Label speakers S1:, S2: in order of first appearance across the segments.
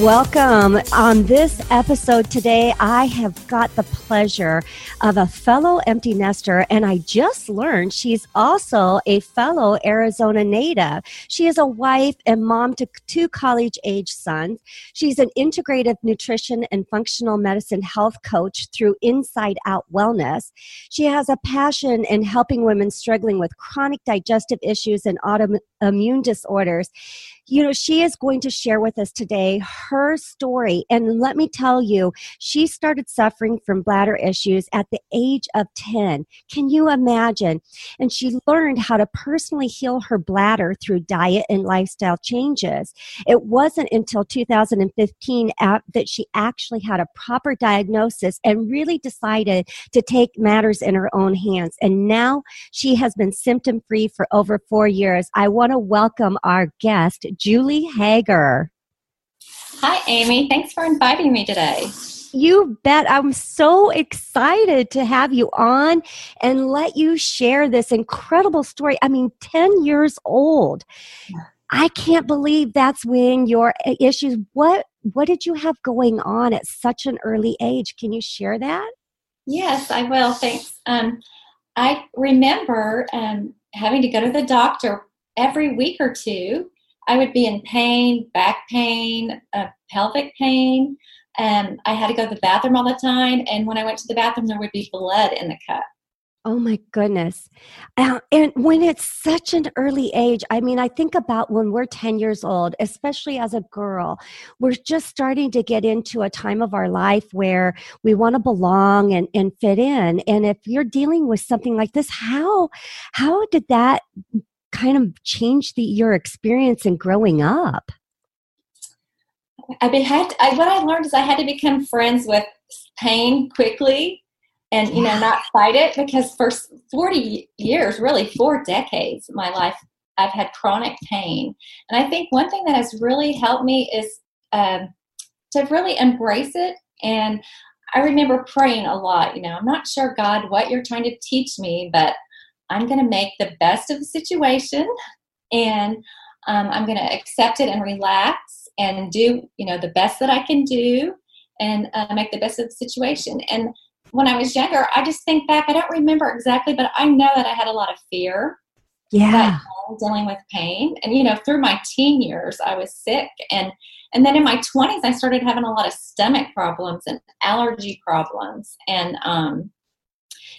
S1: Welcome. On this episode today, I have got the pleasure of a fellow empty nester, and I just learned she's also a fellow Arizona native. She is a wife and mom to two college age sons. She's an integrative nutrition and functional medicine health coach through Inside Out Wellness. She has a passion in helping women struggling with chronic digestive issues and autoimmune disorders you know, she is going to share with us today her story. And let me tell you, she started suffering from bladder issues at the age of 10. Can you imagine? And she learned how to personally heal her bladder through diet and lifestyle changes. It wasn't until 2015 that she actually had a proper diagnosis and really decided to take matters in her own hands. And now she has been symptom free for over four years. I want to welcome our guest, Julie Hager.
S2: Hi, Aimee. Thanks for inviting me today.
S1: You bet. I'm so excited to have you on and let you share this incredible story. I mean, 10 years old. I can't believe that's when your issues what what did you have going on at such an early age? Can you share that?
S2: Yes, I will. Thanks. Um, I remember um, having to go to the doctor every week or two I would be in pain, back pain, uh, pelvic pain. and I had to go to the bathroom all the time. And when I went to the bathroom, there would be blood in the cup.
S1: Oh my goodness. Uh, and when it's such an early age, I mean, I think about when we're 10 years old, especially as a girl, we're just starting to get into a time of our life where we want to belong and, and fit in. And if you're dealing with something like this, how, how did that kind of changed the, your experience in growing up?
S2: I had I, what I learned is I had to become friends with pain quickly, and you know not fight it because for forty years, really four decades, of my life I've had chronic pain, and I think one thing that has really helped me is um, to really embrace it. And I remember praying a lot. You know, I'm not sure God what you're trying to teach me, but I'm going to make the best of the situation and um, I'm going to accept it and relax and do, you know, the best that I can do and uh, make the best of the situation. And when I was younger, I just think back, I don't remember exactly, but I know that I had a lot of fear.
S1: Yeah.
S2: dealing with pain. And, you know, through my teen years, I was sick. And, and then in my 20s, I started having a lot of stomach problems and allergy problems. And, um,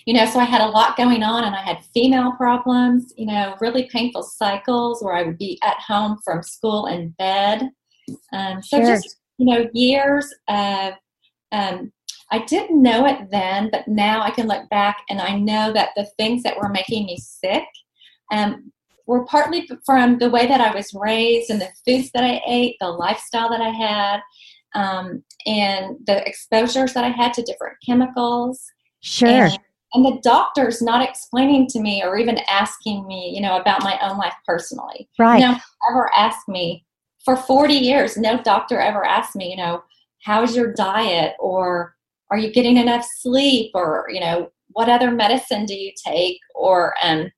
S2: you know, so I had a lot going on and I had female problems, you know, really painful cycles where I would be at home from school in bed. Um, so sure. just, you know, years of, um, I didn't know it then, but now I can look back and I know that the things that were making me sick um, were partly from the way that I was raised and the foods that I ate, the lifestyle that I had, um, and the exposures that I had to different chemicals.
S1: Sure.
S2: And, and the doctor's not explaining to me or even asking me, you know, about my own life personally.
S1: Right.
S2: You know, ever asked me for 40 years, no doctor ever asked me, you know, how's your diet or are you getting enough sleep or, you know, what other medicine do you take or um,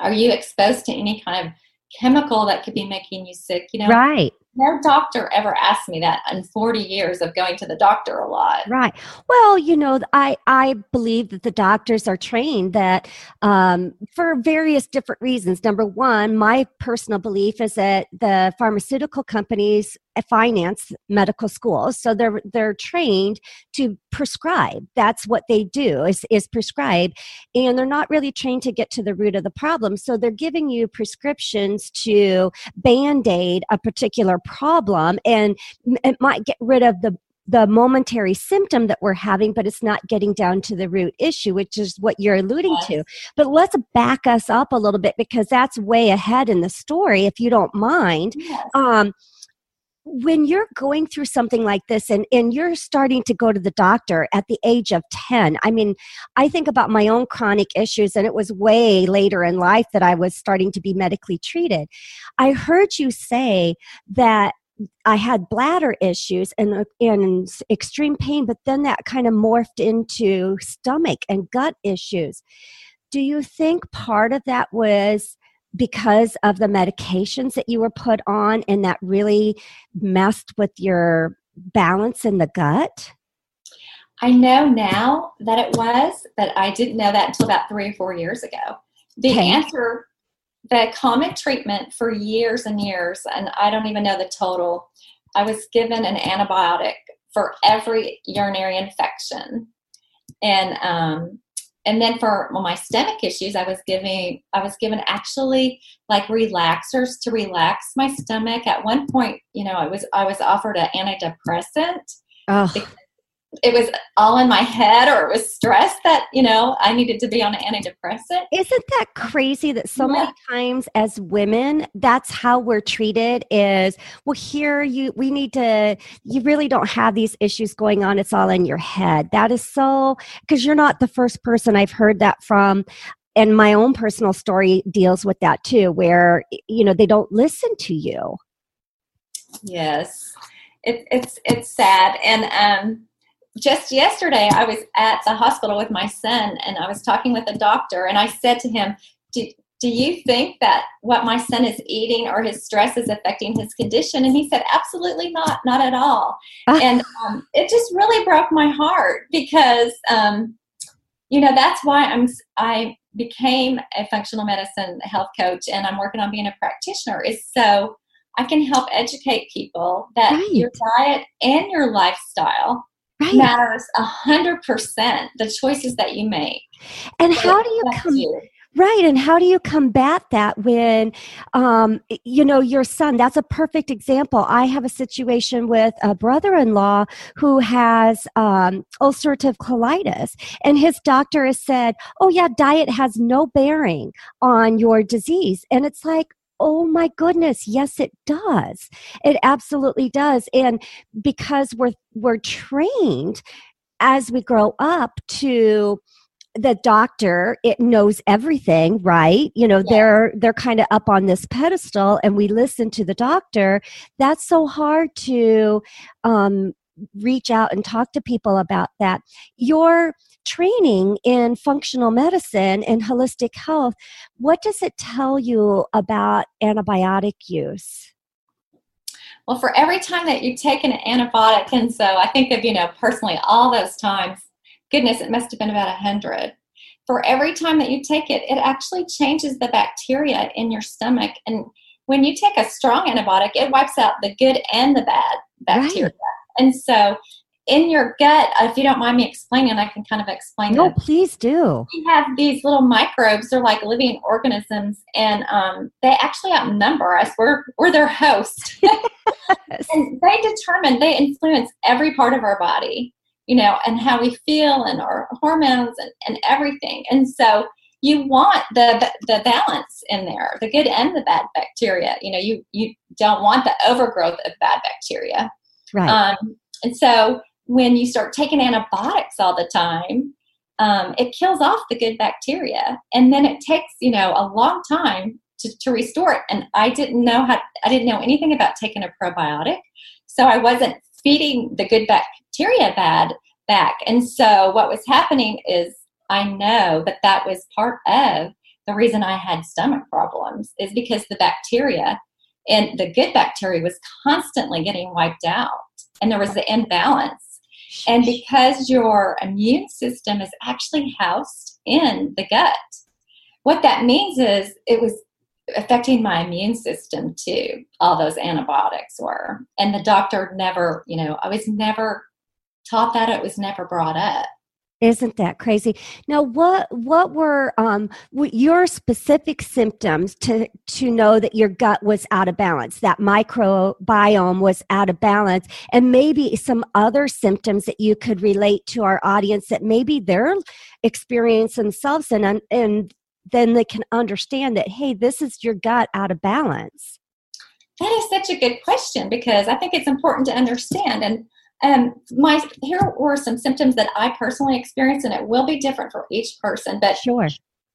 S2: are you exposed to any kind of chemical that could be making you sick, you know?
S1: Right
S2: no doctor ever asked me that in 40 years of going to the doctor a lot.
S1: Right. Well you know i i believe that the doctors are trained that um, for various different reasons. Number one my personal belief is that the pharmaceutical companies finance medical schools. So they're they're trained to prescribe. That's what they do is, is prescribe. And they're not really trained to get to the root of the problem. So they're giving you prescriptions to band-aid a particular problem and it might get rid of the the momentary symptom that we're having, but it's not getting down to the root issue, which is what you're alluding yes. to. But let's back us up a little bit because that's way ahead in the story, if you don't mind. Yes. Um, when you're going through something like this and, and you're starting to go to the doctor at the age of 10 i mean i think about my own chronic issues and it was way later in life that i was starting to be medically treated i heard you say that I had bladder issues and, uh, and extreme pain, but then that kind of morphed into stomach and gut issues. Do you think part of that was because of the medications that you were put on and that really messed with your balance in the gut?
S2: I know now that it was, but I didn't know that until about three or four years ago. The okay. answer, the common treatment for years and years, and I don't even know the total, I was given an antibiotic for every urinary infection. And um, and then for well, my stomach issues i was giving i was given actually like relaxers to relax my stomach. At one point you know i was i was offered an antidepressant oh it was all in my head or it was stress that you know i needed to be on an antidepressant.
S1: Isn't that crazy that so yeah. many times as women that's how we're treated is well here you we need to you really don't have these issues going on. It's all in your head. That is so because you're not the first person i've heard that from. And my own personal story deals with that too where you know they don't listen to you.
S2: Yes. It, it's it's sad. And um just yesterday, I was at the hospital with my son and I was talking with a doctor, and I said to him, do, do you think that what my son is eating or his stress is affecting his condition? And he said, absolutely not, not at all. Ah. and um, it just really broke my heart because, um, you know, that's why I'm, I became a functional medicine health coach and I'm working on being a practitioner is so I can help educate people that right. your diet and your lifestyle right. matters a hundred percent the choices that you make
S1: and how do you come you. Right. And how do you combat that when, um, you know, your son, that's a perfect example. I have a situation with a brother in law who has um, ulcerative colitis, and his doctor has said, oh, yeah, diet has no bearing on your disease. And it's like, oh my goodness yes it does. It absolutely does and because we're we're trained as we grow up to the doctor it knows everything right? You know yeah. they're they're kind of up on this pedestal and we listen to the doctor. That's so hard to um reach out and talk to people about that your training in functional medicine and holistic health, what does it tell you about antibiotic use?
S2: Well, for every time that you take an antibiotic, and so I think of, you know, personally, all those times, goodness, it must have been about a hundred. For every time that you take it, it actually changes the bacteria in your stomach. And when you take a strong antibiotic, it wipes out the good and the bad bacteria. Right. And so in your gut, if you don't mind me explaining, I can kind of explain.
S1: No, this. please do.
S2: We have these little microbes. They're like living organisms, and um, they actually outnumber us. We're we're their host, and they determine, they influence every part of our body, you know, and how we feel, and our hormones, and, and everything. And so, you want the the balance in there, the good and the bad bacteria. You know, you you don't want the overgrowth of bad bacteria.
S1: Right. Um,
S2: and so when you start taking antibiotics all the time, um, it kills off the good bacteria, and then it takes you know a long time to, to restore it. And I didn't know how I didn't know anything about taking a probiotic, so I wasn't feeding the good bacteria bad back. And so what was happening is I know that that was part of the reason I had stomach problems is because the bacteria and the good bacteria was constantly getting wiped out and there was the imbalance and because your immune system is actually housed in the gut, what that means is it was affecting my immune system too. All those antibiotics were. And the doctor never, you know, I was never taught that, it was never brought up.
S1: Isn't that crazy? Now, what what were um, your specific symptoms to to know that your gut was out of balance, that microbiome was out of balance, and maybe some other symptoms that you could relate to our audience that maybe they're experiencing themselves, and and then they can understand that hey, this is your gut out of balance.
S2: that is such a good question because I think it's important to understand. And um, my here were some symptoms that I personally experienced, and it will be different for each person. But
S1: sure.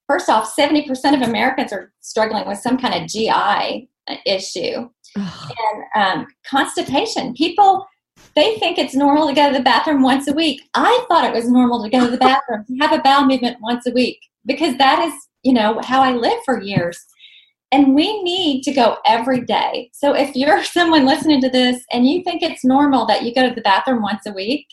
S2: First off, seventy percent of Americans are struggling with some kind of GI issue, and um, constipation. People they think it's normal to go to the bathroom once a week. I thought it was normal to go to the bathroom to have a bowel movement once a week because that is you know how I lived for years. And we need to go every day. So if you're someone listening to this and you think it's normal that you go to the bathroom once a week,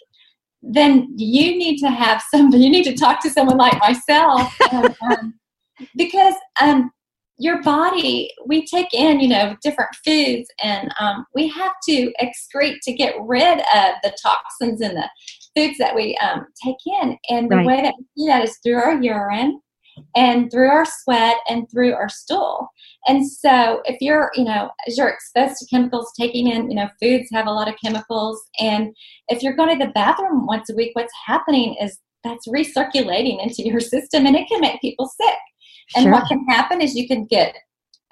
S2: then you need to have somebody, you need to talk to someone like myself. and, um, because um, your body, we take in, you know, different foods and um, we have to excrete to get rid of the toxins in the foods that we um, take in. And the right. way that we do that is through our urine and through our sweat and through our stool. And so if you're, you know, as you're exposed to chemicals, taking in, you know, foods have a lot of chemicals. And if you're going to the bathroom once a week, what's happening is that's recirculating into your system and it can make people sick. And sure. what can happen is you can get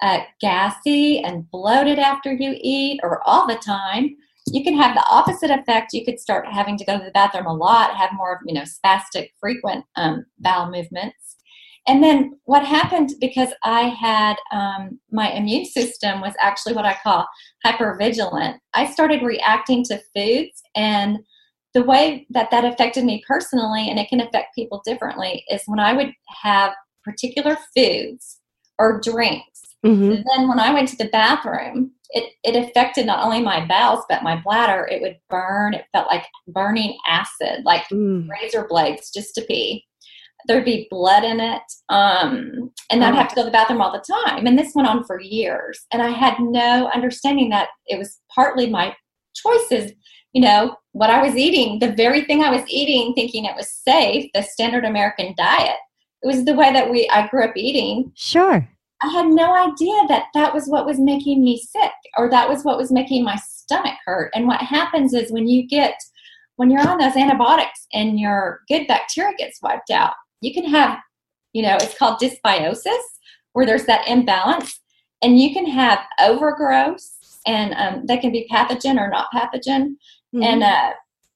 S2: uh, gassy and bloated after you eat or all the time. You can have the opposite effect. You could start having to go to the bathroom a lot, have more, you know, spastic, frequent um, bowel movements and then what happened because I had um, my immune system was actually what I call hypervigilant. I started reacting to foods, and the way that that affected me personally, and it can affect people differently, is when I would have particular foods or drinks. Mm-hmm. then when I went to the bathroom, it, it affected not only my bowels but my bladder. It would burn. It felt like burning acid, like mm. razor blades just to pee there'd be blood in it. Um, and I'd have to go to the bathroom all the time. And this went on for years. And I had no understanding that it was partly my choices, you know, what I was eating, the very thing I was eating, thinking it was safe, the standard American diet. It was the way that we I grew up eating.
S1: Sure.
S2: I had no idea that that was what was making me sick or that was what was making my stomach hurt. And what happens is when you get when you're on those antibiotics and your good bacteria gets wiped out, you can have, you know, it's called dysbiosis, where there's that imbalance, and you can have overgrowth, and um, that can be pathogen or not pathogen. Mm-hmm. And, uh,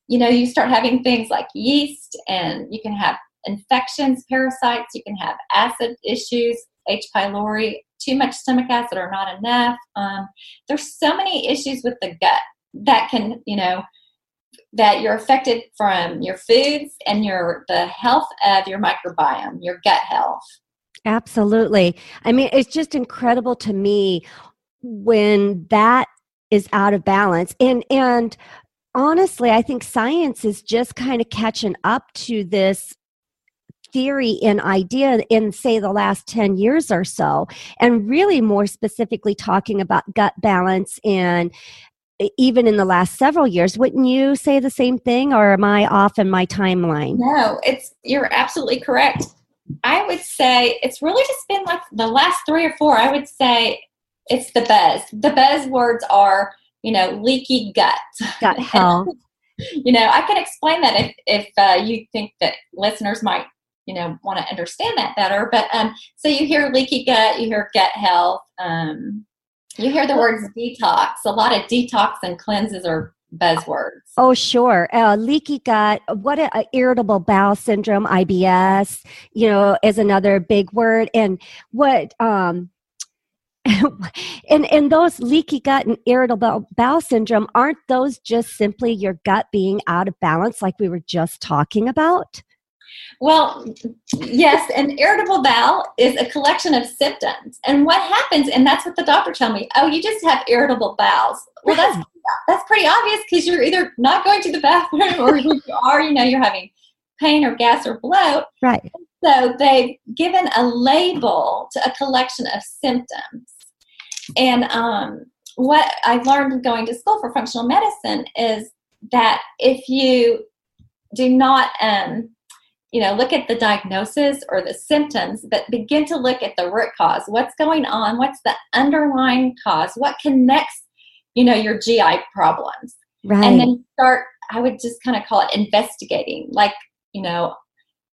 S2: you know, you start having things like yeast, and you can have infections, parasites, you can have acid issues, H. pylori, too much stomach acid or not enough. Um, there's so many issues with the gut that can, you know, that you're affected from your foods and your the health of your microbiome, your gut health.
S1: Absolutely. I mean, it's just incredible to me when that is out of balance. And and honestly, I think science is just kind of catching up to this theory and idea in say the last 10 years or so and really more specifically talking about gut balance and even in the last several years. Wouldn't you say the same thing, or am I off in my timeline?
S2: No, it's you're absolutely correct. I would say it's really just been like the last three or four. I would say it's the buzz. The buzzwords are, you know, leaky gut.
S1: Gut health.
S2: you know, I can explain that if if uh, you think that listeners might, you know, want to understand that better. But um, so you hear leaky gut, you hear gut health. Um, you hear the words detox. A lot of detox and cleanses are buzzwords.
S1: Oh, sure. Uh, leaky gut, what a, a, irritable bowel syndrome, IBS, you know, is another big word. And what, um, and and those leaky gut and irritable bowel syndrome aren't those just simply your gut being out of balance like we were just talking about
S2: well, yes, an irritable bowel is a collection of symptoms. And what happens, and that's what the doctor told me, oh, you just have irritable bowels. Well, that's that's pretty obvious because you're either not going to the bathroom or you are, you know, you're having pain or gas or bloat.
S1: Right.
S2: So they've given a label to a collection of symptoms. And um, what I learned going to school for functional medicine is that if you do not um, you know look at the diagnosis or the symptoms but begin to look at the root cause. What's going on? What's the underlying cause? What connects you know your gi problems?
S1: Right.
S2: and then start i would just kind of call it investigating like you know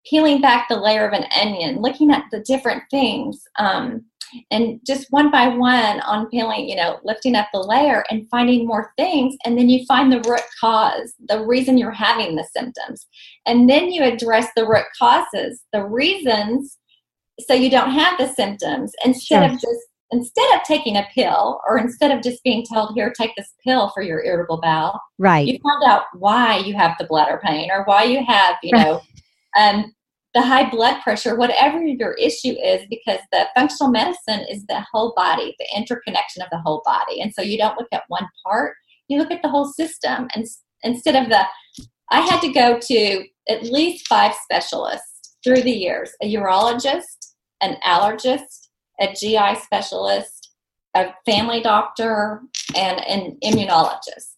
S2: peeling back the layer of an onion looking at the different things um, and just one by one on peeling, you know, lifting up the layer and finding more things. And then you find the root cause, the reason you're having the symptoms. And then you address the root causes, the reasons, so you don't have the symptoms instead sure. of just instead of taking a pill or instead of just being told here take this pill for your irritable bowel
S1: right
S2: you found out why you have the bladder pain or why you have you know um, the high blood pressure, whatever your issue is, because the functional medicine is the whole body, the interconnection of the whole body. And so you don't look at one part, you look at the whole system. And instead of the, I had to go to at least five specialists through the years a urologist, an allergist, a GI specialist, a family doctor, and an immunologist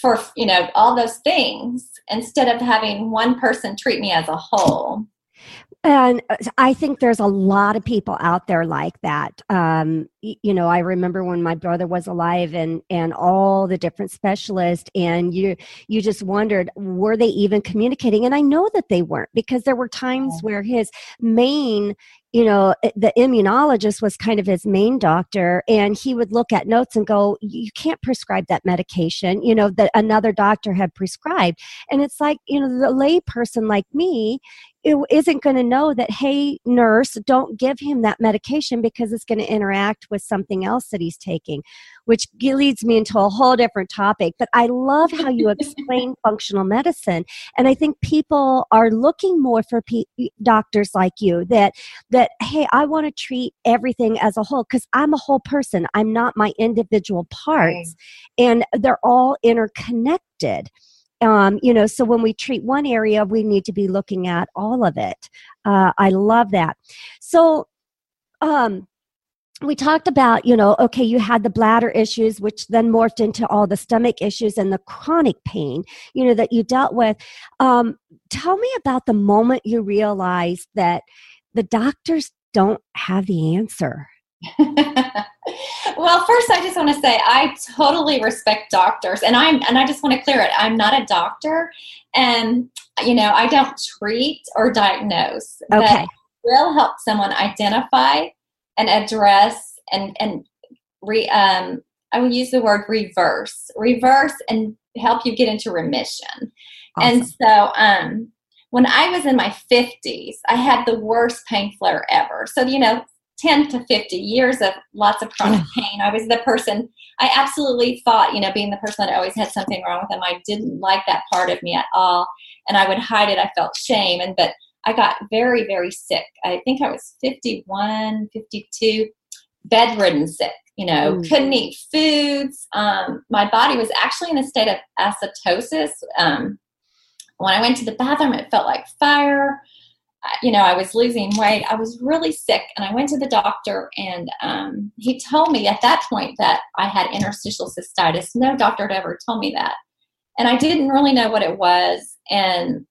S2: for you know all those things instead of having one person treat me as a whole
S1: and uh, I think there's a lot of people out there like that. Um, you know, I remember when my brother was alive, and and all the different specialists, and you you just wondered were they even communicating? And I know that they weren't because there were times where his main you know eh, the immunologist was kind of his main doctor and he would look at notes and go you can't prescribe that medication you know that another doctor had prescribed and it's like you know the lay person like me isn't going to know that hey nurse don't give him that medication because it's going to interact with something else that he's taking which leads me into a whole different topic but i love how you explain functional medicine and i think people are looking more for pe- doctors like you that that hey i want to treat everything as a whole because i'm a whole person i'm not my individual parts and they're all interconnected um, you know so when we treat one area we need to be looking at all of it. Uh, i love that. So um, we talked about you know okay you had the bladder issues which then morphed into all the stomach issues and the chronic pain you know that you dealt with. Um, tell me about the moment you realized that the doctors don't have the answer
S2: well, first, I just want to say I totally respect doctors, and I'm and I just want to clear it. I'm not a doctor, and you know I don't treat or diagnose.
S1: Okay,
S2: will help someone identify and address and and re um I will use the word reverse, reverse, and help you get into remission. Awesome. And so, um, when I was in my 50s, I had the worst pain flare ever. So, you know, 10 to 50 years of lots of chronic pain. I was the person, I absolutely thought, you know, being the person that always had something wrong with them, I didn't like that part of me at all. And I would hide it. I felt shame. And, but I got very, very sick. I think I was 51, 52, bedridden sick, you know, mm. couldn't eat foods. Um, my body was actually in a state of acidosis. Um, when I went to the bathroom, it felt like fire you know, I was losing weight. I was really sick, and I went to the doctor, and um, he told me at that point that I had interstitial cystitis. No doctor had ever told me that, and I didn't really know what it was. And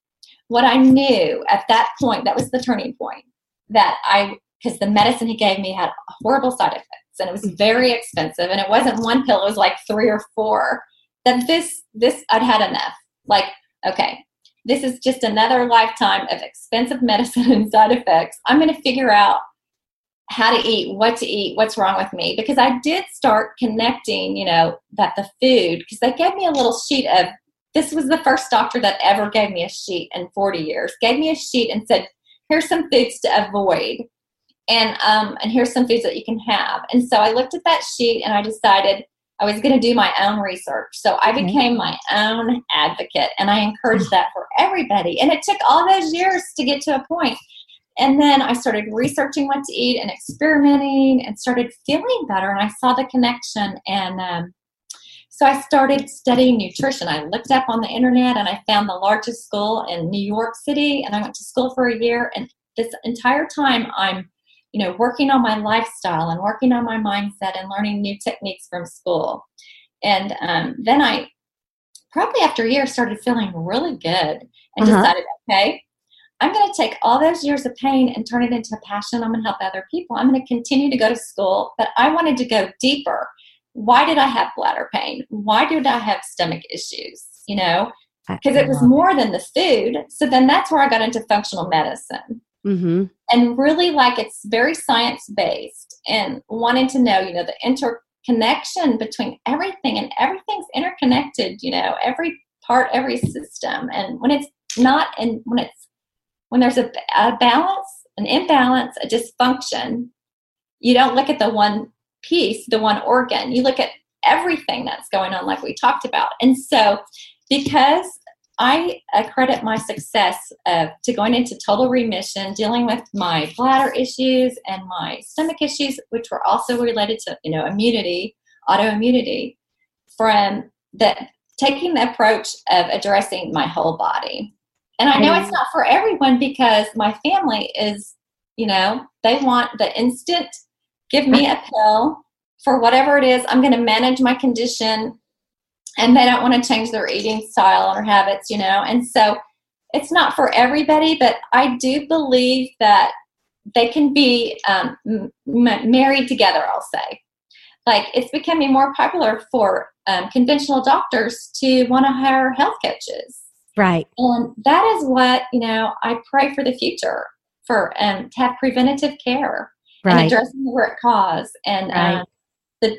S2: what I knew at that point, that was the turning point, that I because the medicine he gave me had horrible side effects, and it was very expensive, and it wasn't one pill; it was like three or four. That this this I'd had enough. Like, okay, this is just another lifetime of expensive medicine and side effects. I'm going to figure out how to eat, what to eat, what's wrong with me. Because I did start connecting, you know, that the food, because they gave me a little sheet of, this was the first doctor that ever gave me a sheet in 40 years, gave me a sheet and said, here's some foods to avoid. And um, and here's some foods that you can have. And so I looked at that sheet and I decided I was going to do my own research. So I became my own advocate and I encouraged that for everybody. And it took all those years to get to a point. And then I started researching what to eat and experimenting and started feeling better. And I saw the connection. And um, so I started studying nutrition. I looked up on the internet and I found the largest school in New York City. And I went to school for a year. And this entire time, I'm you know, working on my lifestyle and working on my mindset and learning new techniques from school. And um, then I, probably after a year, started feeling really good and uh-huh. decided, okay, I'm going to take all those years of pain and turn it into a passion. I'm going to help other people. I'm going to continue to go to school, but I wanted to go deeper. Why did I have bladder pain? Why did I have stomach issues? You know, because it was more than the food. So then that's where I got into functional medicine.
S1: Mm-hmm.
S2: and really like it's very science based and wanting to know, you know, the interconnection between everything and everything's interconnected, you know, every part, every system. And when it's not, and when it's, when there's a, a balance, an imbalance, a dysfunction, you don't look at the one piece, the one organ. You look at everything that's going on, like we talked about. And so, because I credit my success uh, to going into total remission, dealing with my bladder issues and my stomach issues, which were also related to you know immunity, autoimmunity, from that taking the approach of addressing my whole body. And I know it's not for everyone because my family is, you know, they want the instant give me a pill for whatever it is. I'm going to manage my condition and they don't want to change their eating style or habits, you know. And so it's not for everybody, but I do believe that they can be um, m- married together, I'll say. Like it's becoming more popular for um, conventional doctors to want to hire health coaches.
S1: Right.
S2: And that is what, you know, I pray for the future for um, to have preventative care right. and addressing the root cause and right. um, the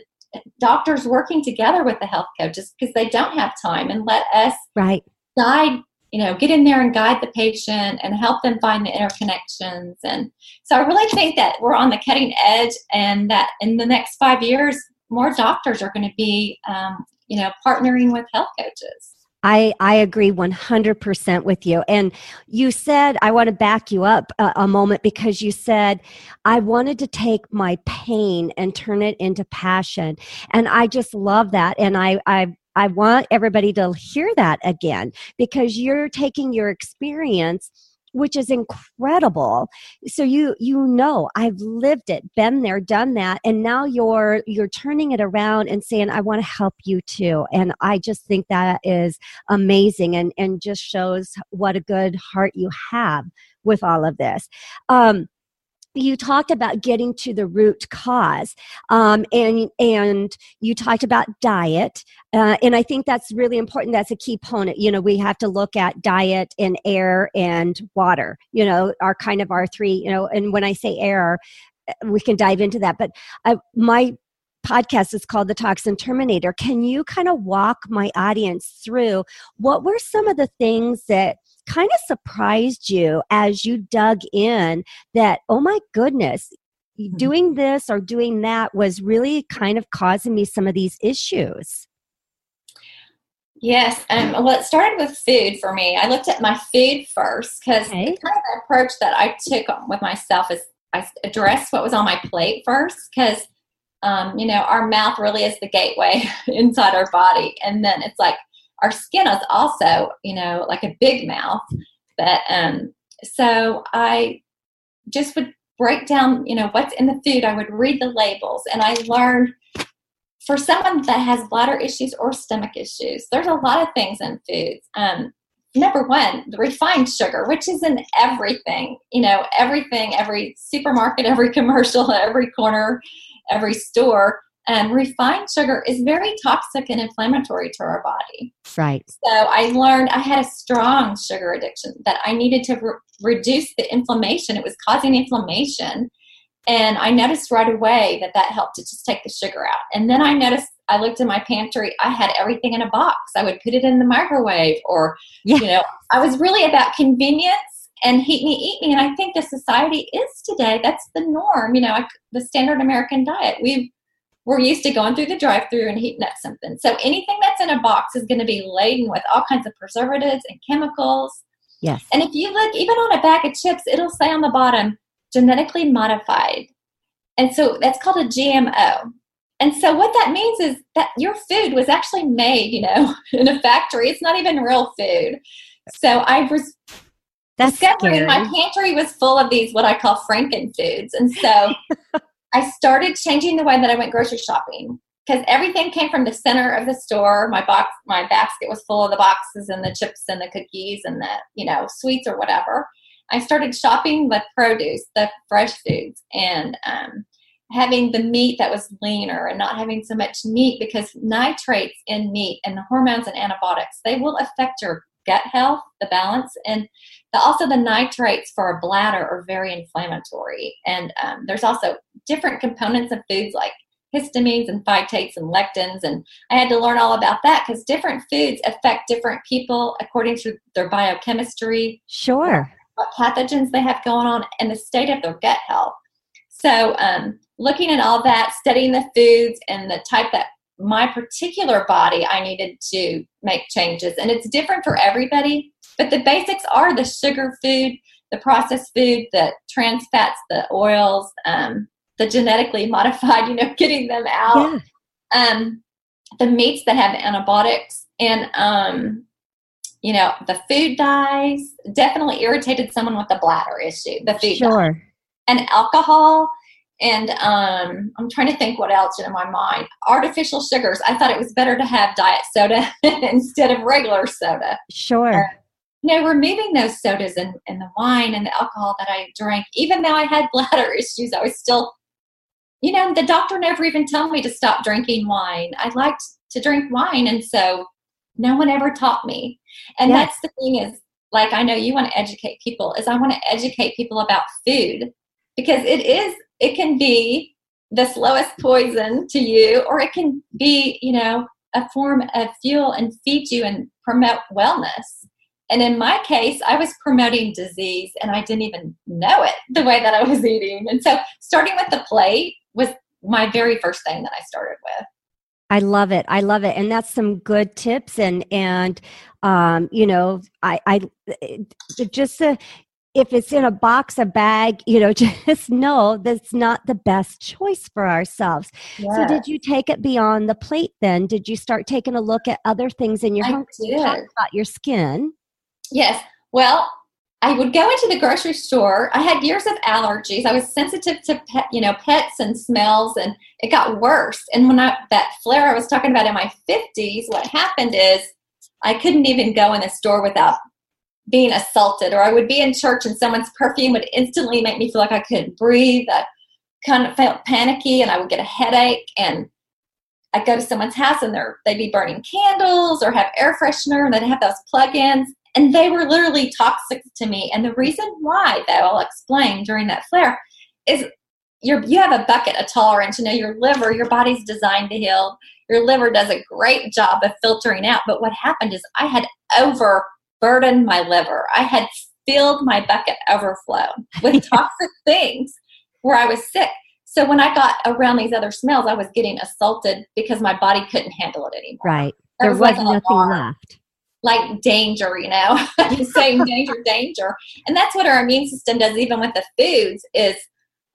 S2: doctors working together with the health coaches because they don't have time and let us
S1: right.
S2: guide you know get in there and guide the patient and help them find the interconnections. And so i really think that we're on the cutting edge and that in the next five years more doctors are going to be um, you know partnering with health coaches
S1: I, I agree 100% with you. And you said, I want to back you up a, a, moment because you said, I wanted to take my pain and turn it into passion. And I just love that. And I, I, I want everybody to hear that again because you're taking your experience which is incredible. So you you know i've lived it been there done that and now you're you're turning it around and saying i want to help you too. And i just think that is amazing and and just shows what a good heart you have with all of this. Um you talked about getting to the root cause um, and and you talked about diet uh, and i think that's really important that's a key component you know we have to look at diet and air and water you know are kind of our three you know and when i say air uh, we can dive into that but uh, my podcast is called the toxin terminator. Can you kind of walk my audience through what were some of the things that kind of surprised you as you dug in that, oh my goodness, mm-hmm. doing this or doing that was really kind of causing me some of these issues?
S2: Yes. Um, well, it started with food for me. I looked at my food first because okay. kind of approach that I took with myself is I addressed what was on my plate first because, um, you know, our mouth really is the gateway inside our body. And then it's like, our skin is also, you know, like a big mouth. But um, so I just would break down, you know, what's in the food. I would read the labels, and I learned for someone that has bladder issues or stomach issues, there's a lot of things in foods. Um, number one, the refined sugar, which is in everything, you know, everything, every supermarket, every commercial, every corner, every store um, refined sugar is very toxic and inflammatory to our body.
S1: Right.
S2: So I learned I had a strong sugar addiction that I needed to re- reduce the inflammation. It was causing inflammation. And I noticed right away that that helped to just take the sugar out. And then I noticed, I looked in my pantry, I had everything in a box. I would put it in the microwave, or, yeah. you know, I was really about convenience and heat me, eat me. And I think the society is today. That's the norm, you know, I, the standard American diet. We've we're used to going through the drive through and heating up something. So anything that's in a box is going to be laden with all kinds of preservatives and chemicals.
S1: Yes.
S2: And if you look even on a bag of chips, it'll say on the bottom, genetically modified. And so that's called a GMO. And so what that means is that your food was actually made, you know, in a factory. It's not even real food. So I was
S1: that's discovering scary.
S2: my pantry was full of these what I call Franken foods. And so I started changing the way that I went grocery shopping because everything came from the center of the store. My box, my basket was full of the boxes and the chips and the cookies and the you know sweets or whatever. I started shopping the produce, the fresh foods, and um, having the meat that was leaner and not having so much meat because nitrates in meat and the hormones and antibiotics they will affect your gut health, the balance, and the, also the nitrates for our bladder are very inflammatory. And um, there's also different components of foods like histamines and phytates and lectins. And I had to learn all about that because different foods affect different people according to their biochemistry.
S1: Sure.
S2: What pathogens they have going on and the state of their gut health. So, um, looking at all that, studying the foods and the type that my particular body I needed to make changes. And it's different for everybody, but the basics are the sugar food, the processed food, the trans fats, the oils, um, the genetically modified, you know, getting them out. Yeah. Um, the meats that have antibiotics and um, you know, the food dyes definitely irritated someone with a bladder issue. The food
S1: sure. Dye.
S2: And alcohol and um, I'm trying to think what else in my mind. Artificial sugars. I thought it was better to have diet soda instead of regular soda.
S1: Sure. Uh,
S2: you know, removing those sodas and, and the wine and the alcohol that I drank, even though I had bladder issues, I was still, you know, the doctor never even told me to stop drinking wine. I liked to drink wine, and so no one ever taught me. And yes. that's the thing is, like, I know you want to educate people, is I want to educate people about food because it is it can be the slowest poison to you, or it can be, you know, a form of fuel and feed you and promote wellness. And in my case, I was promoting disease and I didn't even know it the way that I was eating. And so starting with the plate was my very first thing that I started with.
S1: I love it. I love it. And that's some good tips and and um you know, I I just uh, if it's in a box, a bag, you know, just know that's not the best choice for ourselves. So, did you take it beyond the plate then? Did you start taking a look at other things in your
S2: I
S1: home?
S2: Did.
S1: about your skin.
S2: Yes. Well, I would go into the grocery store. I had years of allergies. I was sensitive to pet, you know, pets and smells, and it got worse. And when I that flare I was talking about in my fifties, what happened is I couldn't even go in the store without being assaulted, or I would be in church and someone's perfume would instantly make me feel like I couldn't breathe. I kind of felt panicky and I would get a headache. And I'd go to someone's house and they'd be burning candles or have air freshener and they'd have those plug ins. And they were literally toxic to me. And the reason why, that I'll explain during that flare, is you're, you have a bucket of tolerance. You know, your liver, your body's designed to heal. Your liver does a great job of filtering out. But what happened is I had over burdened my liver. I had filled my bucket overflow with toxic things where I was sick. So when I got around these other smells, I was getting assaulted because my body couldn't handle it anymore.
S1: Right. There, there was, was nothing left.
S2: Like danger, you know, saying danger, danger. And that's what our immune system does, even with the foods, is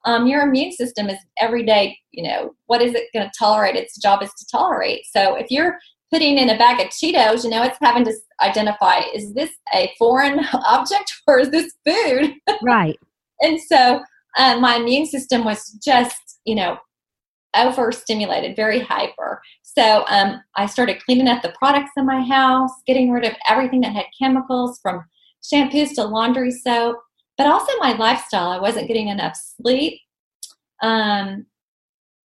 S2: um, your immune system is every day, you know, what is it going to tolerate? Its job is to tolerate. So if you're putting in a bag of Cheetos, you know, it's having to identify is this a foreign object or is this food?
S1: Right.
S2: and so um, my immune system was just, you know, overstimulated, very hyper. So um, I started cleaning up the products in my house, getting rid of everything that had chemicals from shampoos to laundry soap, but also my lifestyle. I wasn't getting enough sleep. Um,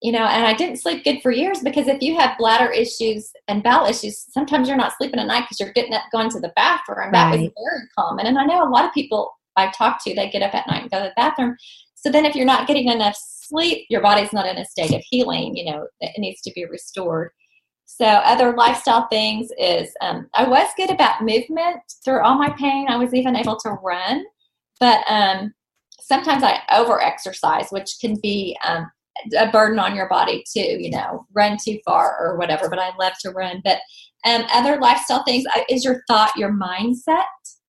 S2: you know, and I didn't sleep good for years because if you have bladder issues and bowel issues, sometimes you're not sleeping at night because you're getting up going to the bathroom. Right. That was very common. And I know a lot of people I talk to, they get up at night and go to the bathroom. So then if you're not getting enough sleep, your body's not in a state of healing, you know, it needs to be restored. So other lifestyle things is um, I was good about movement through all my pain. I was even able to run, but um, sometimes I over exercise, which can be um, a burden on your body too, you know, run too far or whatever. But I love to run. But um, other lifestyle things is your thought, your mindset.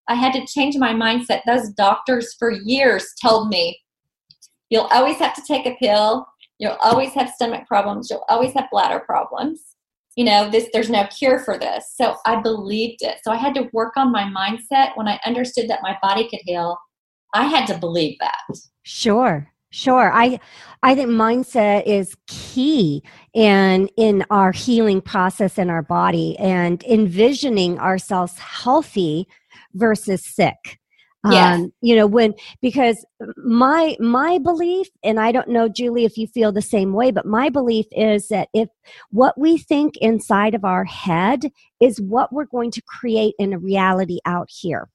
S2: I had to change my mindset. Those doctors for years told me you'll always have to take a pill. You'll always have stomach problems. You'll always have bladder problems. You know, this there's no cure for this. So I believed it. So I had to work on my mindset when I understood that my body could heal. I had to believe that.
S1: Sure. Sure. I I think mindset is key in in our healing process in our body and envisioning ourselves healthy versus sick. Yes. Um, you know, when because my my belief, and I don't know, Julie, if you feel the same way, but my belief is that if what we think inside of our head is what we're going to create in a reality out here.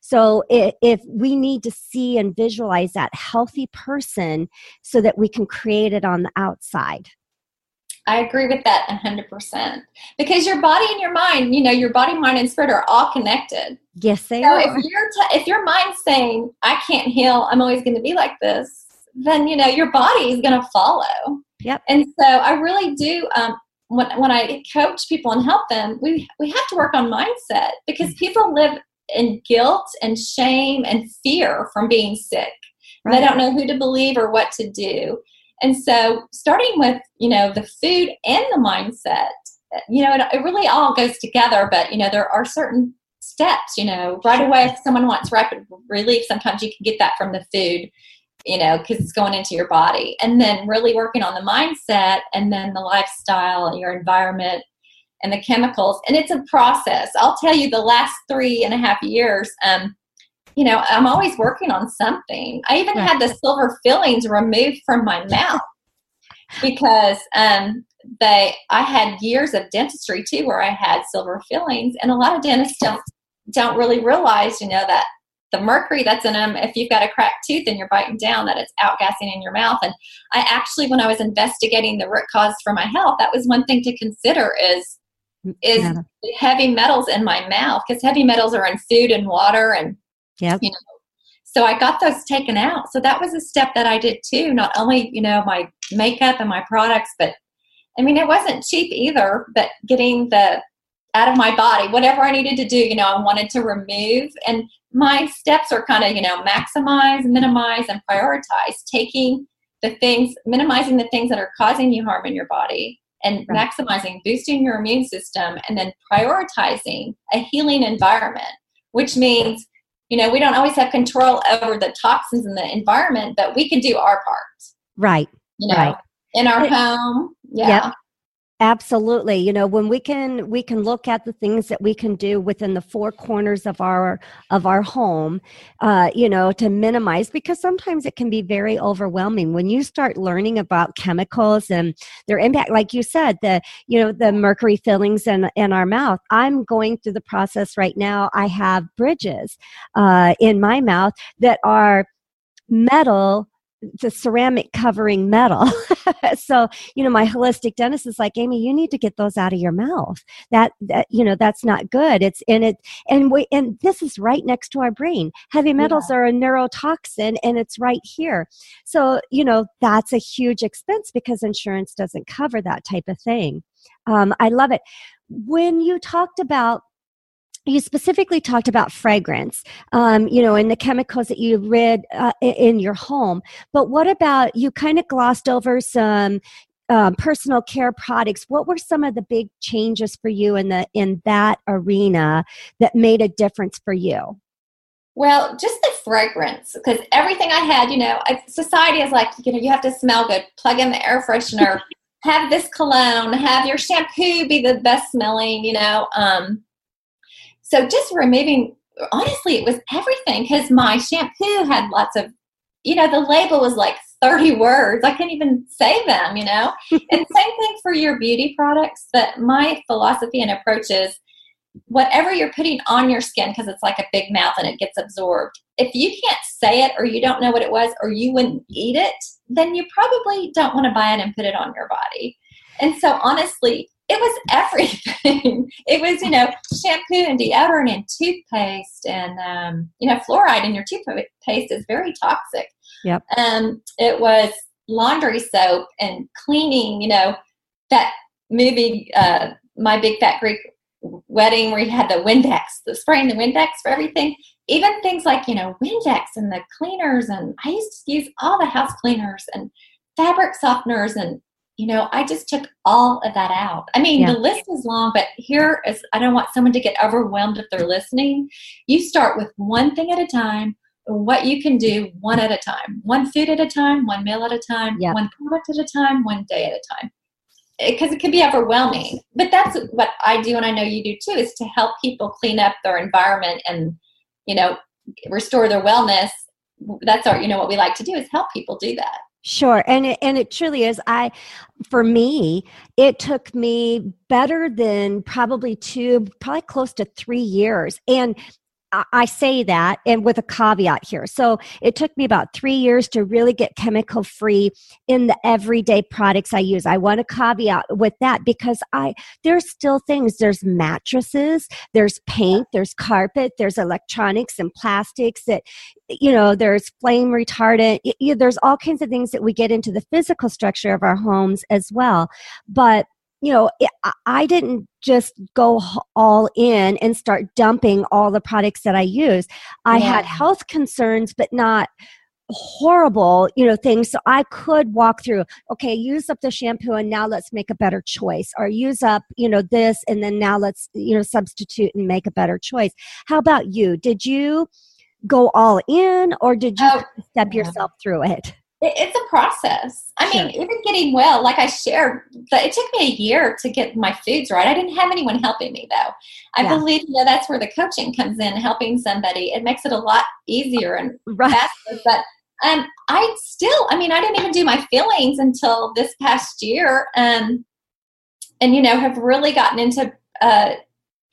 S1: So if we need to see and visualize that healthy person so that we can create it on the outside.
S2: I agree with that 100%. Because your body and your mind, you know, your body, mind, and spirit are all connected.
S1: Yes, they
S2: so
S1: are.
S2: If, you're t- if your mind's saying, I can't heal, I'm always going to be like this, then, you know, your body is going to follow.
S1: Yep.
S2: And so I really do, um, when, when I coach people and help them, we, we have to work on mindset because people live in guilt and shame and fear from being sick. Right. They don't know who to believe or what to do. And so, starting with, you know, the food and the mindset, you know, it, it really all goes together, but, you know, there are certain steps, you know, right away, if someone wants rapid relief, sometimes you can get that from the food, you know, because it's going into your body. And then really working on the mindset and then the lifestyle your environment and the chemicals. And it's a process. I'll tell you, the last three and a half years, um, you know, I'm always working on something. I even had the silver fillings removed from my mouth because um, they I had years of dentistry too where I had silver fillings, and a lot of dentists don't don't really realize, you know, that the mercury that's in them, if you've got a cracked tooth and you're biting down, that it's outgassing in your mouth. And I actually, when I was investigating the root cause for my health, that was one thing to consider is is yeah. heavy metals in my mouth because heavy metals are in food and water and
S1: yeah you
S2: know so i got those taken out. So that was a step that i did too not only you know my makeup and my products but i mean it wasn't cheap either but getting the out of my body whatever i needed to do you know i wanted to remove and my steps are kind of you know maximize minimize and prioritize taking the things minimizing the things that are causing you harm in your body and right. maximizing, boosting your immune system, and then prioritizing a healing environment, which means, you know, we don't always have control over the toxins in the environment, but we can do our part.
S1: Right.
S2: You know,
S1: right.
S2: in our home. Yeah. Yep.
S1: Absolutely. You know, when we can we can look at the things that we can do within the four corners of our of our home, uh, you know, to minimize because sometimes it can be very overwhelming when you start learning about chemicals and their impact. Like you said, the you know the mercury fillings in in our mouth. I'm going through the process right now. I have bridges uh, in my mouth that are metal the ceramic covering metal. so, you know, my holistic dentist is like, Aimee, you need to get those out of your mouth. That, that you know, that's not good. It's in it, and we, and this is right next to our brain. Heavy metals yeah. are a neurotoxin, and it's right here. So, you know, that's a huge expense because insurance doesn't cover that type of thing. Um, I love it. When you talked about you specifically talked about fragrance, um, you know, and the chemicals that you read uh, in your home. But what about you? Kind of glossed over some um, personal care products. What were some of the big changes for you in the in that arena that made a difference for you?
S2: Well, just the fragrance, because everything I had, you know, society is like, you know, you have to smell good. Plug in the air freshener. have this cologne. Have your shampoo be the best smelling. You know. Um, so just removing, honestly, it was everything because my shampoo had lots of, you know, the label was like 30 words. I can't even say them, you know? and same thing for your beauty products. But my philosophy and approach is whatever you're putting on your skin, because it's like a big mouth and it gets absorbed, if you can't say it or you don't know what it was or you wouldn't eat it, then you probably don't want to buy it and put it on your body. And so, honestly, it was everything. it was, you know, shampoo and deodorant and toothpaste and, um, you know, fluoride in your toothpaste is very toxic.
S1: Yep.
S2: Um, it was laundry soap and cleaning, you know, that movie, uh, My Big Fat Greek Wedding where you had the Windex, the spraying the Windex for everything. Even things like, you know, Windex and the cleaners. And I used to use all the house cleaners and fabric softeners and you know, I just took all of that out. I mean, yeah. the list is long, but here is I don't want someone to get overwhelmed if they're listening. You start with one thing at a time, what you can do one at a time, one food at a time, one meal at a time, yeah. one product at a time, one day at a time. Because it, it can be overwhelming. But that's what I do, and I know you do too, is to help people clean up their environment and, you know, restore their wellness that's our you know what we like to do is help people do that
S1: Sure, and it, and it truly is. I, for me, it took me better than probably two, probably close to three years, and I say that and with a caveat here. So it took me about three years to really get chemical free in the everyday products I use. I want to caveat with that because I there's still things. There's mattresses, there's paint, there's carpet, there's electronics and plastics that you know there's flame retardant. There's all kinds of things that we get into the physical structure of our homes as well. But you know, I didn't just go all in and start dumping all the products that I use. I yeah. had health concerns, but not horrible, you know, things. So I could walk through, okay, use up the shampoo and now let's make a better choice. Or use up, you know, this and then now let's, you know, substitute and make a better choice. How about you? Did you go all in or did you oh, step yeah. yourself through it?
S2: It's a process. I sure. mean, even getting well, like I shared, but it took me a year to get my foods right. I didn't have anyone helping me though. I yeah. believe you know that's where the coaching comes in, helping somebody. It makes it a lot easier and right. faster. But um, I still, I mean, I didn't even do my feelings until this past year, um, and you know, have really gotten into. Uh,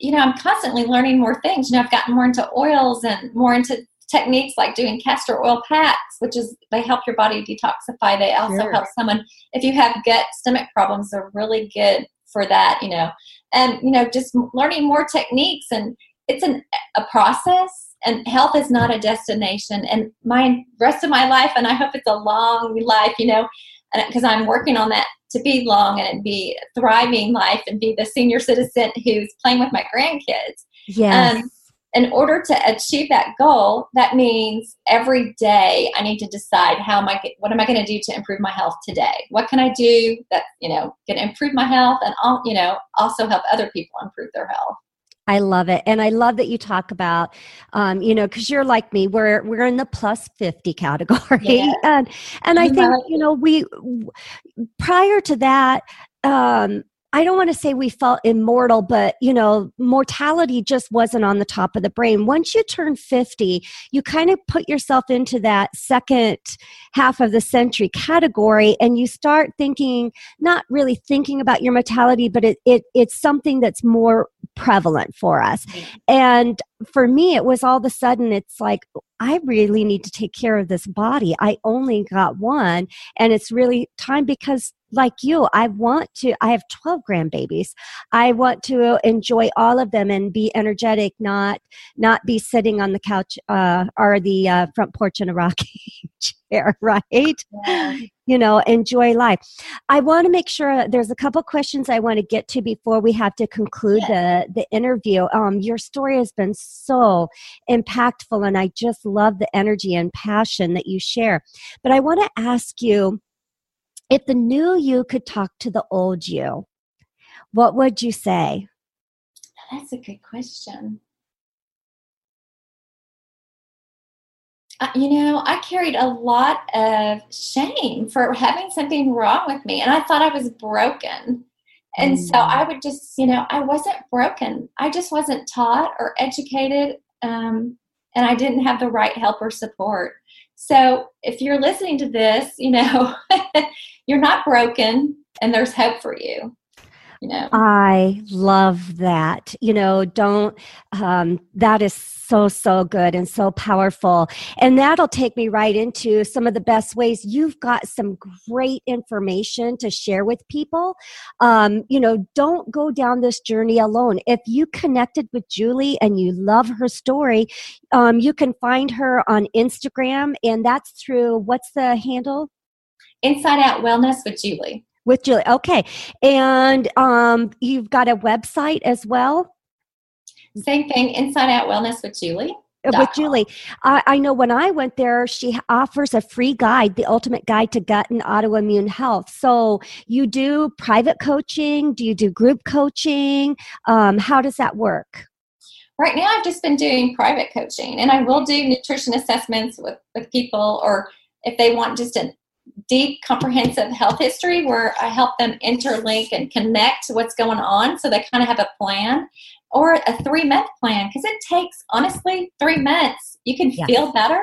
S2: you know, I'm constantly learning more things. You know, I've gotten more into oils and more into techniques like doing castor oil packs, which is they help your body detoxify. They also sure. help someone if you have gut stomach problems. They're really good for that. You know, and you know just learning more techniques and it's an, a process. And health is not a destination. And my rest of my life, and I hope it's a long life. You know, because I'm working on that to be long and be a thriving life and be the senior citizen who's playing with my grandkids.
S1: Yes. Um,
S2: in order to achieve that goal, that means every day I need to decide how am I, what am I going to do to improve my health today? What can I do that, you know, can improve my health and, all, you know, also help other people improve their health?
S1: I love it, and I love that you talk about, um, you know, because you're like me. We're we're in the plus fifty category, yeah. and and I think you know we prior to that, um, I don't want to say we felt immortal, but you know, mortality just wasn't on the top of the brain. Once you turn 50, you kind of put yourself into that second half of the century category and you start thinking, not really thinking about your mortality, but it, it it's something that's more prevalent for us. Mm-hmm. And for me, it was all of a sudden, it's like, I really need to take care of this body. I only got one. And it's really time because like you i want to i have 12 grandbabies. I want to enjoy all of them and be energetic not not be sitting on the couch uh, or the uh, front porch in a rocking chair right? Yeah. you know enjoy life. I want to make sure there's a couple questions i want to get to before we have to conclude yeah. the the interview. Um, your story has been so impactful and i just love the energy and passion that you share. But i want to ask you if the new you could talk to the old you, what would you say?
S2: That's a good question. Uh, you know, I carried a lot of shame for having something wrong with me, and I thought I was broken. And mm. so I would just, you know, I wasn't broken. I just wasn't taught or educated, um, and I didn't have the right help or support. So if you're listening to this, you know, you're not broken and there's hope for you you know.
S1: I love that. You know don't um, that is so so good and so powerful. And that'll take me right into some of the best ways. You've got some great information to share with people. Um, you know don't go down this journey alone. If you connected with julie and you love her story um, you can find her on instagram and that's through what's the handle?
S2: Inside Out Wellness with Julie.
S1: With Julie, okay. And um, you've got a website as well?
S2: Same thing, Inside Out Wellness with Julie.
S1: Uh, with Julie. I, I, know when I went there, she offers a free guide, the ultimate guide to gut and autoimmune health. So you do private coaching? Do you do group coaching? Um, how does that work?
S2: Right now, I've just been doing private coaching, and I will do nutrition assessments with, with people, or if they want just an deep comprehensive health history where I help them interlink and connect what's going on so they kind of have a plan or a three month plan because it takes honestly three months You can
S1: Yes.
S2: feel better,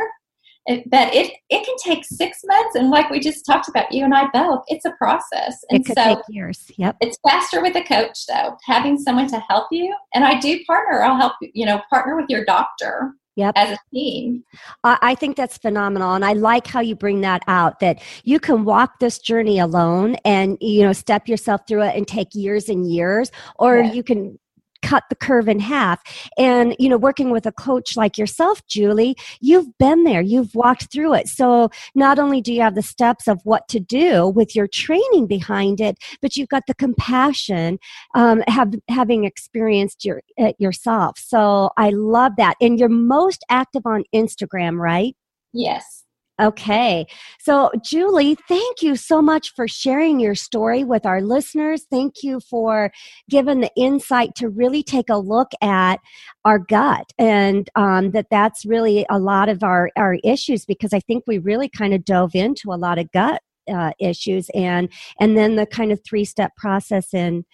S2: but it it can take six months. And like we just talked about, you and I both, it's a process. And
S1: it could
S2: so
S1: take years. Yep.
S2: it's faster with a coach though, having someone to help you. And I do partner. I'll help you, you know, partner with your doctor
S1: Yep.
S2: as a team.
S1: I, I think that's phenomenal. And I like how you bring that out that you can walk this journey alone and, you know, step yourself through it and take years and years, or
S2: Yeah.
S1: you can cut the curve in half. And, you know, working with a coach like yourself, Julie, you've been there, you've walked through it. So not only do you have the steps of what to do with your training behind it, but you've got the compassion um, have, having experienced your, it yourself. So I love that. And you're most active on Instagram, right?
S2: Yes.
S1: Okay. So, Julie, thank you so much for sharing your story with our listeners. Thank you for giving the insight to really take a look at our gut and um, that that's really a lot of our, our issues because I think we really kind of dove into a lot of gut uh, issues and and then the kind of three step process in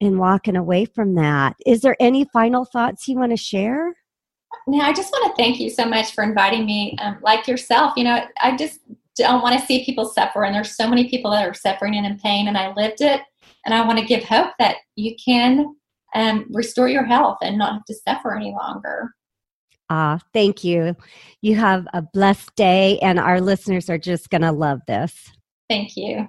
S1: in walking away from that. Is there any final thoughts you want to share?
S2: Now, I just want to thank you so much for inviting me. Um, like yourself, you know, I just don't want to see people suffer, and there's so many people that are suffering and in pain, and I lived it, and I want to give hope that you can um, restore your health and not have to suffer any longer.
S1: Ah, thank you. You have a blessed day, and our listeners are just going to love this.
S2: Thank you.